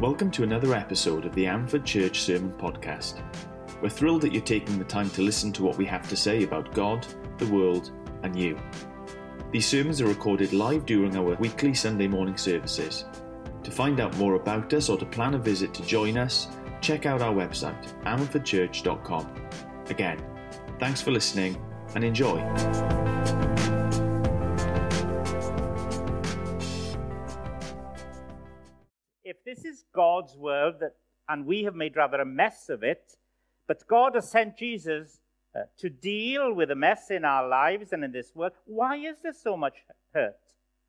Welcome to another episode of the Amford Church Sermon Podcast. We're thrilled that you're taking the time to listen to what we have to say about God, the world, and you. These sermons are recorded live during our weekly Sunday morning services. To find out more about us or to plan a visit to join us, check out our website, amfordchurch.com. Again, thanks for listening and enjoy. This is God's world that, and we have made rather a mess of it, but God has sent Jesus uh, to deal with the mess in our lives and in this world, why is there so much hurt?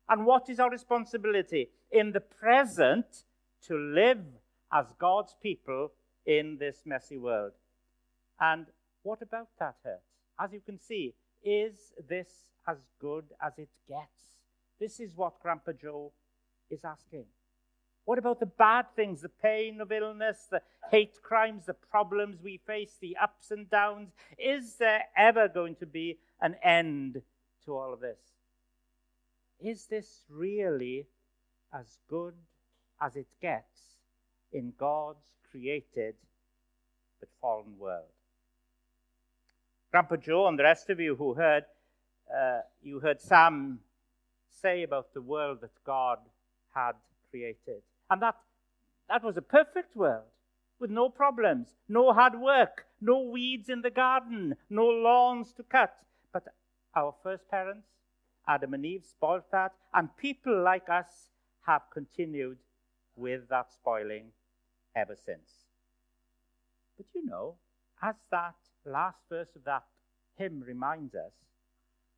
And what is our responsibility in the present to live as God's people in this messy world? And what about that hurt? As you can see, is this as good as it gets? This is what Grandpa Joe is asking. What about the bad things, the pain of illness, the hate crimes, the problems we face, the ups and downs? Is there ever going to be an end to all of this? Is this really as good as it gets in God's created but fallen world? Grandpa Joe and the rest of you who heard, uh, you heard Sam say about the world that God had created. And that, that was a perfect world with no problems, no hard work, no weeds in the garden, no lawns to cut. But our first parents, Adam and Eve, spoiled that, and people like us have continued with that spoiling ever since. But you know, as that last verse of that hymn reminds us,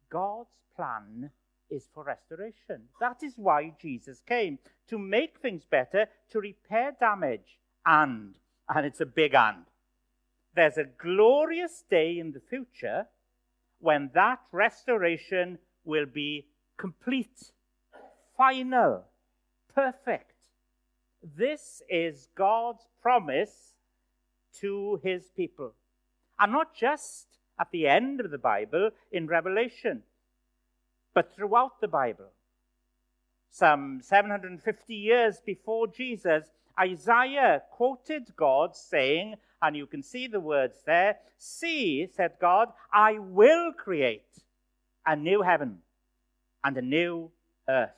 God's plan is for restoration. That is why Jesus came to make things better, to repair damage, and, and it's a big and, there's a glorious day in the future when that restoration will be complete, final, perfect. This is God's promise to his people. And not just at the end of the Bible in Revelation but throughout the Bible. Some 750 years before Jesus, Isaiah quoted God saying, and you can see the words there See, said God, I will create a new heaven and a new earth.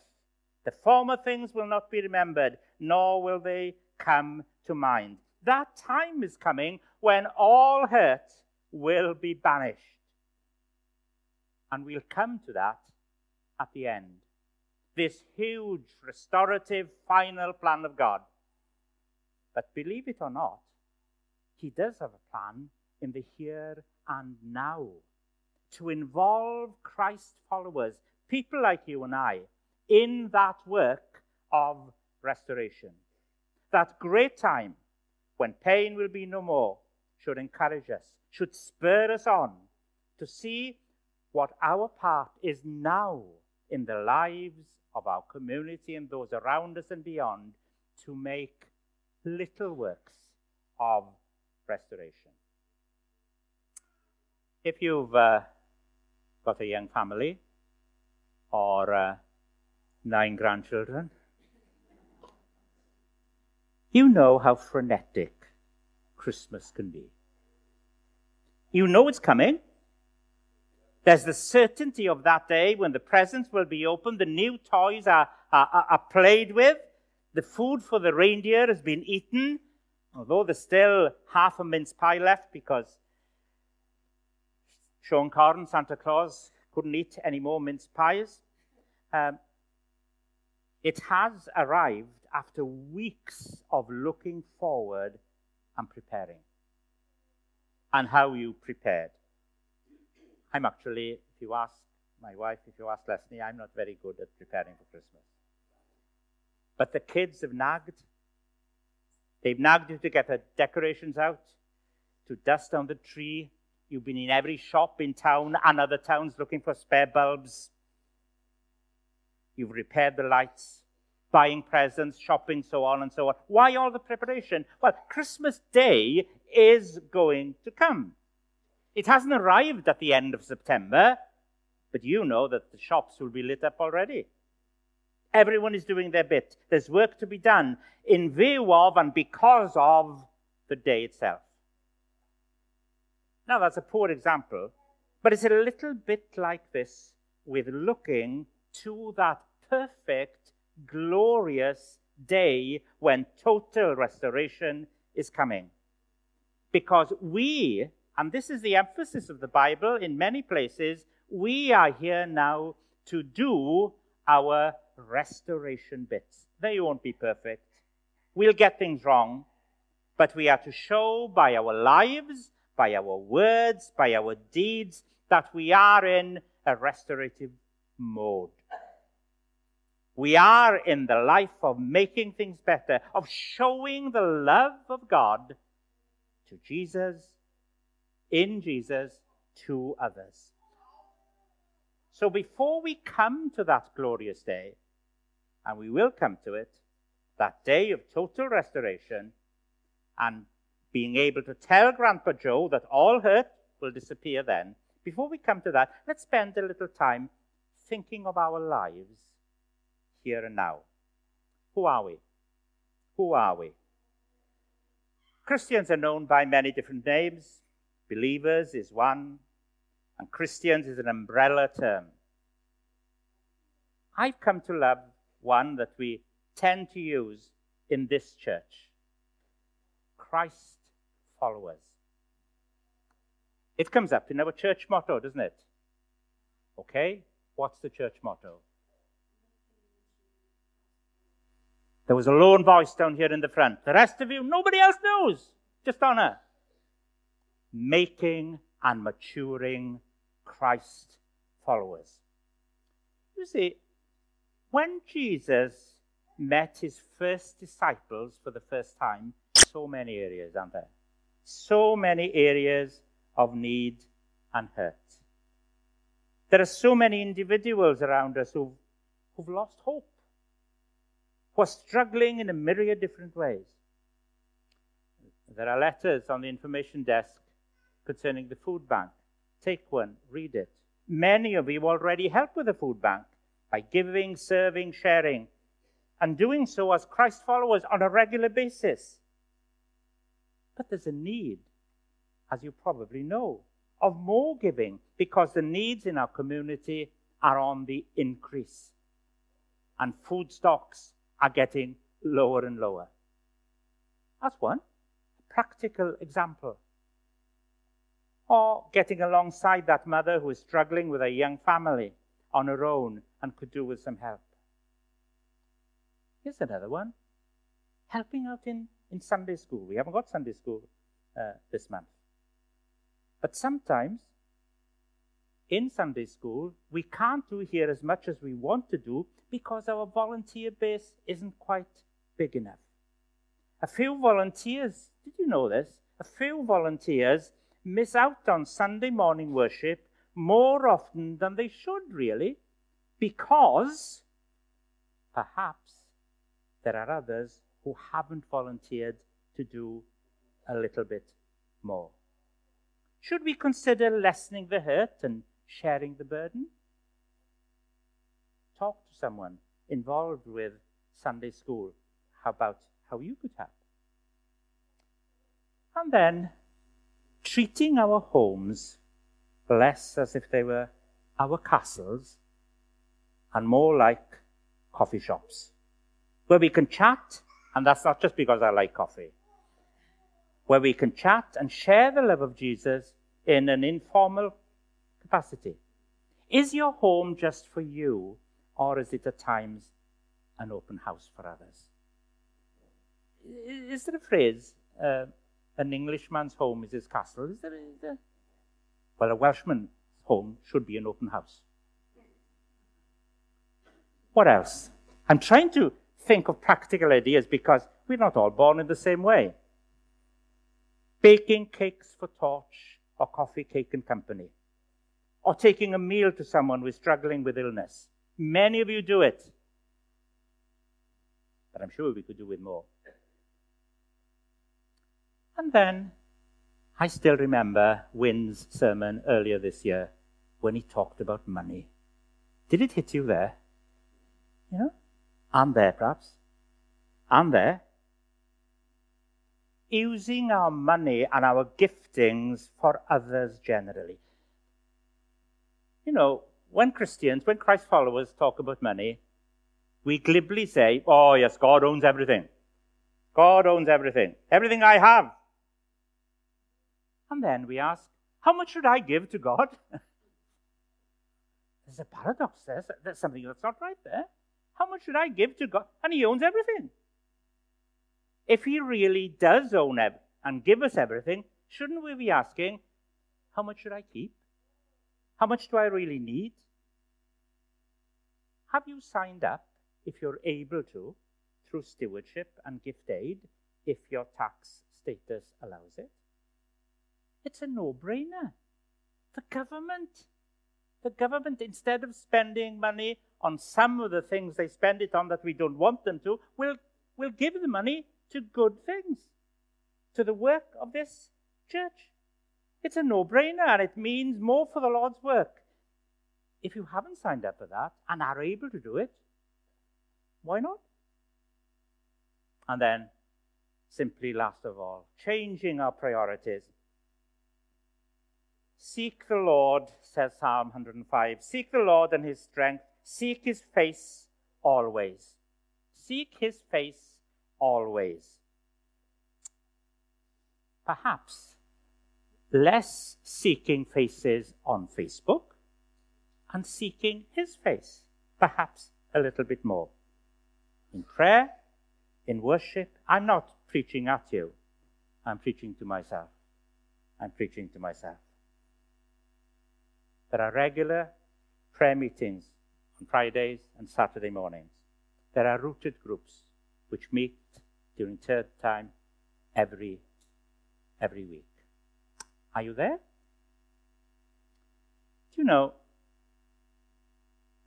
The former things will not be remembered, nor will they come to mind. That time is coming when all hurt will be banished. And we'll come to that at the end. This huge restorative final plan of God. But believe it or not, He does have a plan in the here and now to involve Christ followers, people like you and I, in that work of restoration. That great time when pain will be no more should encourage us, should spur us on to see what our part is now in the lives of our community and those around us and beyond to make little works of restoration. If you've uh, got a young family or uh, nine grandchildren, you know how frenetic Christmas can be. You know it's coming. There's the certainty of that day when the presents will be opened, the new toys are, are, are played with, the food for the reindeer has been eaten, although there's still half a mince pie left because Siôn Corn, Santa Claus, couldn't eat any more mince pies. Um, it has arrived after weeks of looking forward and preparing. And how you prepared. I'm actually, if you ask my wife, if you ask Leslie, I'm not very good at preparing for Christmas. But the kids have nagged. They've nagged you to get the decorations out, to dust down the tree. You've been in every shop in town and other towns looking for spare bulbs. You've repaired the lights, buying presents, shopping, so on and so on. Why all the preparation? Well, Christmas Day is going to come. It hasn't arrived at the end of September, but you know that the shops will be lit up already. Everyone is doing their bit. There's work to be done in view of and because of the day itself. Now, that's a poor example, but it's a little bit like this with looking to that perfect, glorious day when total restoration is coming. Because we, and this is the emphasis of the Bible in many places, we are here now to do our restoration bits. They won't be perfect. We'll get things wrong, but we are to show by our lives, by our words, by our deeds, that we are in a restorative mode. We are in the life of making things better, of showing the love of God to Jesus, in Jesus, to others. So before we come to that glorious day, and we will come to it, that day of total restoration, and being able to tell Grandpa Joe that all hurt will disappear then, before we come to that, let's spend a little time thinking of our lives here and now. Who are we? Who are we? Christians are known by many different names. Believers is one, and Christians is an umbrella term. I've come to love one that we tend to use in this church Christ followers. It comes up in our church motto, doesn't it? Okay, what's the church motto? There was a lone voice down here in the front. The rest of you, nobody else knows. Just honor. Making and maturing Christ followers. You see, when Jesus met his first disciples for the first time, so many areas, aren't there? So many areas of need and hurt. There are so many individuals around us who've, who've lost hope who are struggling in a myriad different ways. There are letters on the information desk concerning the food bank. Take one, read it. Many of you already help with the food bank by giving, serving, sharing, and doing so as Christ followers on a regular basis. But there's a need, as you probably know, of more giving because the needs in our community are on the increase. And food stocks are getting lower and lower. That's one practical example. Or getting alongside that mother who is struggling with a young family on her own and could do with some help. Here's another one helping out in, in Sunday school. We haven't got Sunday school uh, this month. But sometimes in Sunday school, we can't do here as much as we want to do because our volunteer base isn't quite big enough. A few volunteers, did you know this? A few volunteers miss out on Sunday morning worship more often than they should, really, because perhaps there are others who haven't volunteered to do a little bit more. Should we consider lessening the hurt and sharing the burden? Talk to someone involved with Sunday school about how you could help. And then treating our homes less as if they were our castles and more like coffee shops where we can chat, and that's not just because I like coffee, where we can chat and share the love of Jesus in an informal capacity. Is your home just for you, or is it at times an open house for others? Is there a phrase, uh, an Englishman's home is his castle? Is there, is there? Well, a Welshman's home should be an open house. What else? I'm trying to think of practical ideas because we're not all born in the same way. Baking cakes for Torch or coffee, cake, and company or taking a meal to someone who is struggling with illness. Many of you do it. But I'm sure we could do with more. And then I still remember Wynn's sermon earlier this year when he talked about money. Did it hit you there? You know? and there perhaps, and there, using our money and our giftings for others generally. You know, when Christians, when Christ followers talk about money, we glibly say, oh, yes, God owns everything. God owns everything. Everything I have. And then we ask, how much should I give to God? There's a paradox there. There's something that's not right there. How much should I give to God? And He owns everything. If He really does own ev- and give us everything, shouldn't we be asking, how much should I keep? How much do I really need? Have you signed up, if you're able to, through stewardship and gift aid, if your tax status allows it? It's a no brainer. The government the government, instead of spending money on some of the things they spend it on that we don't want them to, will, will give the money to good things, to the work of this church. It's a no brainer and it means more for the Lord's work. If you haven't signed up for that and are able to do it, why not? And then, simply last of all, changing our priorities. Seek the Lord, says Psalm 105. Seek the Lord and his strength. Seek his face always. Seek his face always. Perhaps less seeking faces on Facebook and seeking his face, perhaps a little bit more. In prayer, in worship, I'm not preaching at you, I'm preaching to myself. I'm preaching to myself. There are regular prayer meetings on Fridays and Saturday mornings. There are rooted groups which meet during third time every, every week. Are you there? Do you know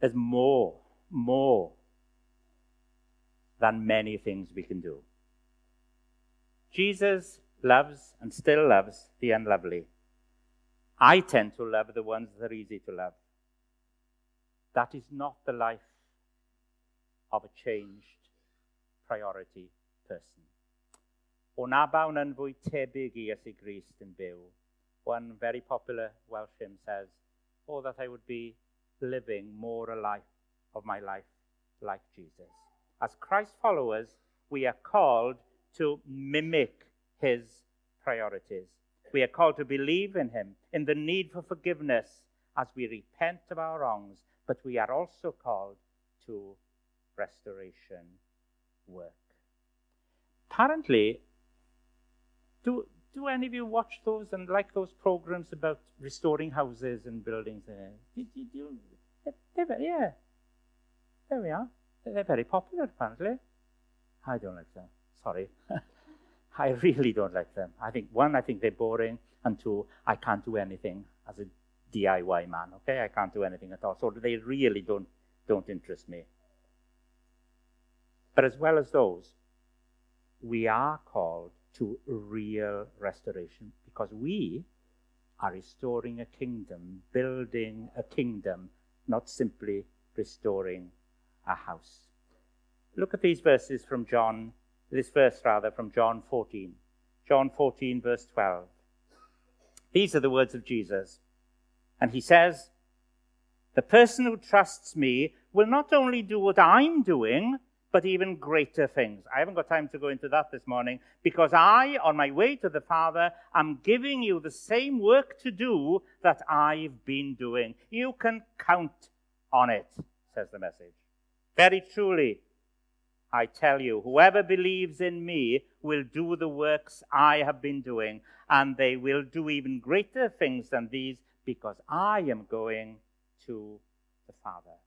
there's more, more than many things we can do? Jesus loves and still loves the unlovely. I tend to love the ones that are easy to love. That is not the life of a changed priority person. O na yn fwy tebyg i Iesu Grist yn byw. One very popular Welsh hymn says, Oh, that I would be living more a life of my life like Jesus. As Christ followers, we are called to mimic his priorities. We are called to believe in him, in the need for forgiveness as we repent of our wrongs, but we are also called to restoration work. Apparently, do, do any of you watch those and like those programs about restoring houses and buildings? They're, yeah, there we are. They're very popular, apparently. I don't like. Sorry. I really don't like them. I think, one, I think they're boring, and two, I can't do anything as a DIY man, okay? I can't do anything at all. So they really don't, don't interest me. But as well as those, we are called to real restoration because we are restoring a kingdom, building a kingdom, not simply restoring a house. Look at these verses from John this verse rather from John 14. John 14, verse 12. These are the words of Jesus. And he says, The person who trusts me will not only do what I'm doing, but even greater things. I haven't got time to go into that this morning because I, on my way to the Father, am giving you the same work to do that I've been doing. You can count on it, says the message. Very truly, I tell you, whoever believes in me will do the works I have been doing, and they will do even greater things than these because I am going to the Father.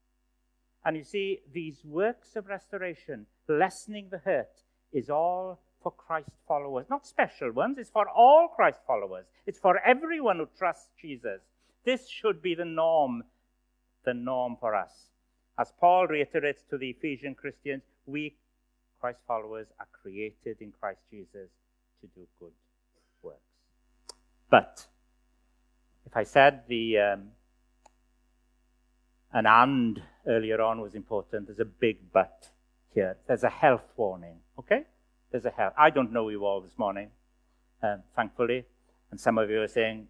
And you see, these works of restoration, lessening the hurt, is all for Christ followers. Not special ones, it's for all Christ followers. It's for everyone who trusts Jesus. This should be the norm, the norm for us. As Paul reiterates to the Ephesian Christians, we, Christ followers, are created in Christ Jesus to do good works. But if I said the um, an and earlier on was important, there's a big but here. There's a health warning, okay? There's a health. I don't know you all this morning, um, thankfully. And some of you are saying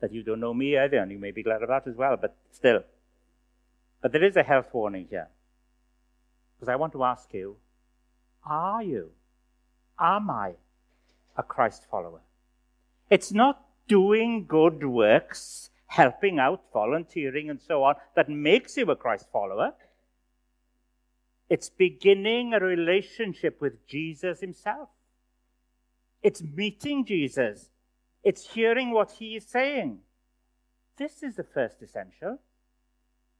that you don't know me either, and you may be glad of that as well, but still. But there is a health warning here. Because I want to ask you, are you, am I a Christ follower? It's not doing good works, helping out, volunteering, and so on that makes you a Christ follower. It's beginning a relationship with Jesus himself. It's meeting Jesus. It's hearing what he is saying. This is the first essential.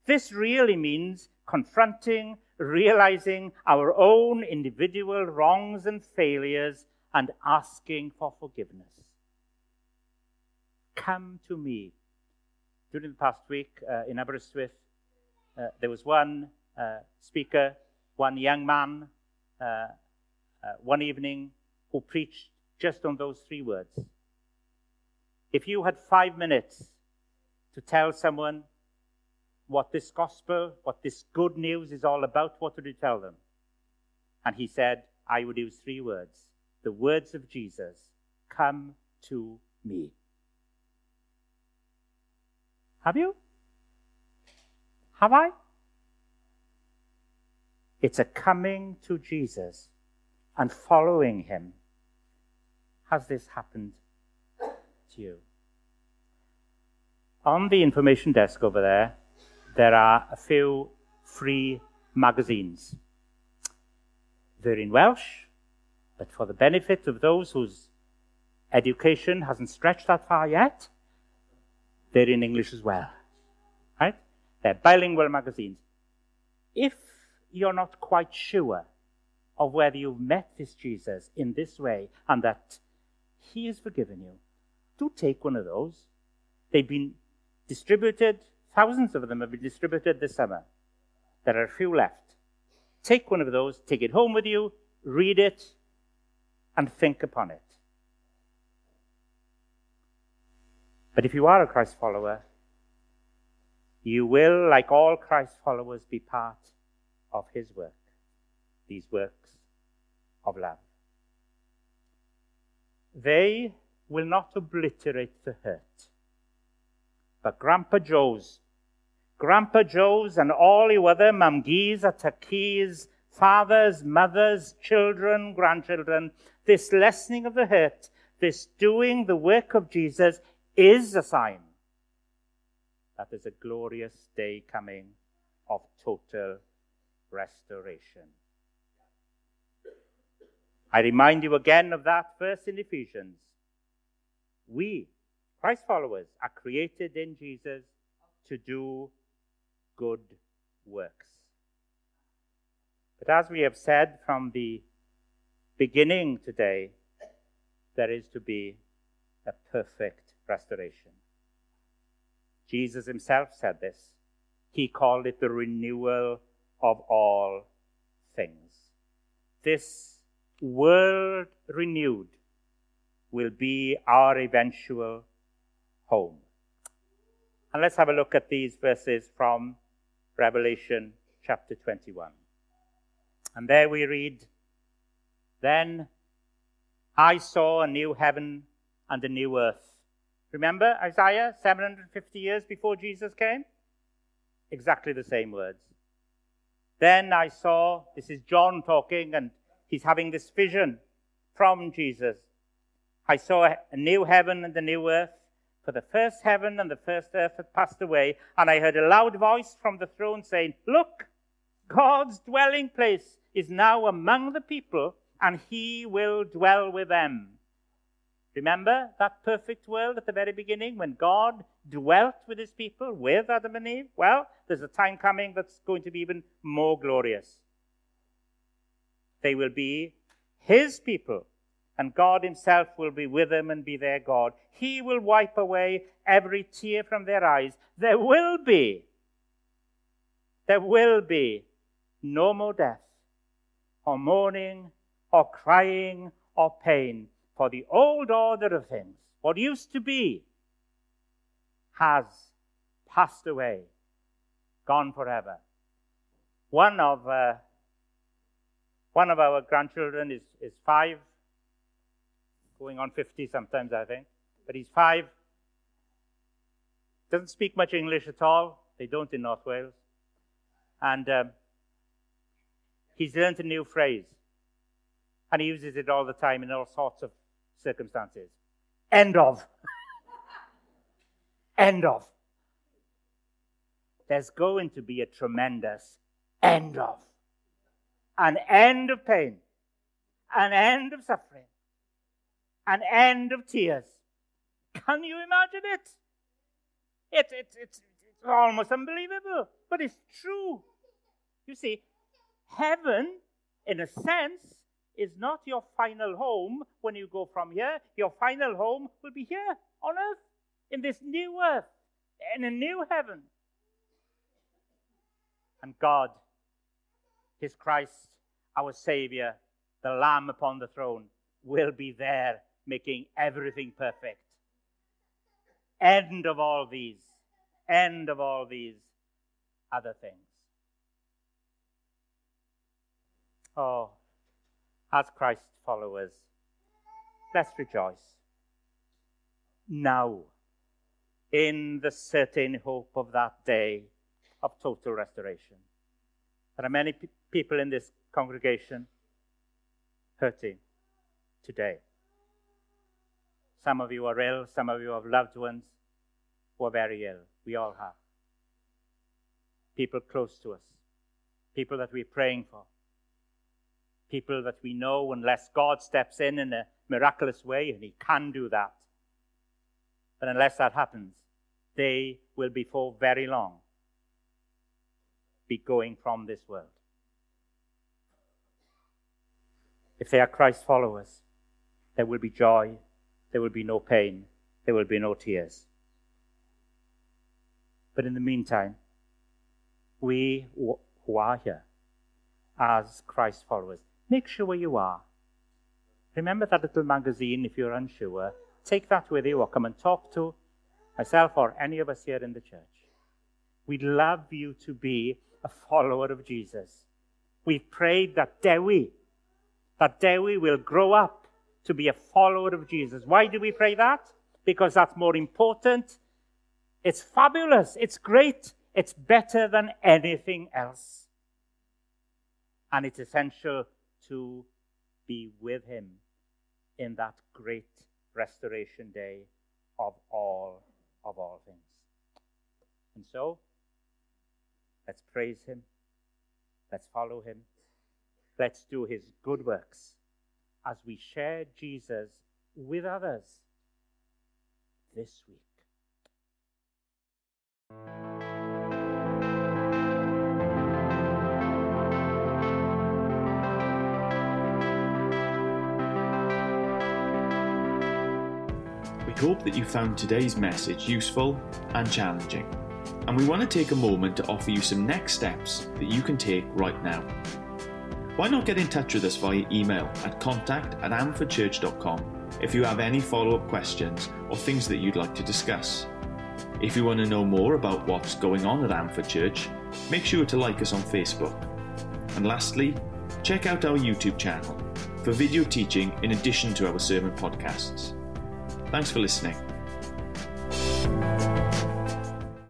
This really means confronting, realizing our own individual wrongs and failures, and asking for forgiveness. Come to me. During the past week uh, in Aberystwyth, uh, there was one uh, speaker, one young man, uh, uh, one evening, who preached just on those three words. If you had five minutes to tell someone what this gospel, what this good news is all about, what would you tell them? And he said, I would use three words the words of Jesus Come to me. Have you? Have I? It's a coming to Jesus and following him. Has this happened to you? On the information desk over there, there are a few free magazines. They're in Welsh, but for the benefit of those whose education hasn't stretched that far yet, they're in English as well. Right? They're bilingual magazines. If you're not quite sure of whether you've met this Jesus in this way and that he has forgiven you, do take one of those. They've been distributed Thousands of them have been distributed this summer. There are a few left. Take one of those, take it home with you, read it, and think upon it. But if you are a Christ follower, you will, like all Christ followers, be part of his work, these works of love. They will not obliterate the hurt, but Grandpa Joe's Grandpa Joe's and all you other mamgees, atakees, fathers, mothers, children, grandchildren, this lessening of the hurt, this doing the work of Jesus is a sign that there's a glorious day coming of total restoration. I remind you again of that verse in Ephesians. We, Christ followers, are created in Jesus to do good works. But as we have said from the beginning today, there is to be a perfect restoration. Jesus himself said this. He called it the renewal of all things. This world renewed will be our eventual home. And let's have a look at these verses from Revelation chapter 21. And there we read, Then I saw a new heaven and a new earth. Remember Isaiah 750 years before Jesus came? Exactly the same words. Then I saw, this is John talking, and he's having this vision from Jesus. I saw a new heaven and a new earth for the first heaven and the first earth had passed away, and I heard a loud voice from the throne saying, Look, God's dwelling place is now among the people, and he will dwell with them. Remember that perfect world at the very beginning when God dwelt with his people, with Adam and Eve? Well, there's a time coming that's going to be even more glorious. They will be his people and God Himself will be with them and be their God. He will wipe away every tear from their eyes. There will be, there will be no more death, or mourning, or crying, or pain, for the old order of things, what used to be, has passed away, gone forever. One of uh, One of our grandchildren is, is five, going on 50 sometimes, I think, but he's five. Doesn't speak much English at all. They don't in North Wales. And um, he's learned a new phrase. And he uses it all the time in all sorts of circumstances. End of. end of. There's going to be a tremendous end of. An end of pain. An end of suffering. An end of tears. Can you imagine it? It, it, it's, it's almost unbelievable, but it's true. You see, heaven, in a sense, is not your final home when you go from here. Your final home will be here on earth, in this new earth, in a new heaven. And God, His Christ, our Savior, the Lamb upon the throne, will be there making everything perfect. End of all these, end of all these other things. Oh, as Christ followers, let's rejoice now in the certain hope of that day of total restoration. There are many p- people in this congregation hurting today. Some of you are ill, some of you have loved ones who are very ill. We all have. People close to us, people that we're praying for, people that we know, unless God steps in in a miraculous way, and He can do that. But unless that happens, they will before very long be going from this world. If they are Christ followers, there will be joy, there will be no pain, there will be no tears. But in the meantime, we who are here as Christ followers, make sure where you are. Remember that little magazine if you're unsure. Take that with you or come and talk to myself or any of us here in the church. We'd love you to be a follower of Jesus. We've prayed that Dewi, that Dewi will grow up to be a follower of Jesus. Why do we pray that? Because that's more important. It's fabulous. It's great. It's better than anything else. And it's essential to be with him in that great restoration day of all of all things. And so, let's praise him. Let's follow him. Let's do his good works as we share Jesus with others this week. We hope that you found today's message useful and challenging, and we want to take a moment to offer you some next steps that you can take right now. Why not get in touch with us via email at contact at amfordchurch.com if you have any follow up questions or things that you'd like to discuss. If you want to know more about what's going on at Amford Church, make sure to like us on Facebook. And lastly, check out our YouTube channel for video teaching in addition to our sermon podcasts. Thanks for listening.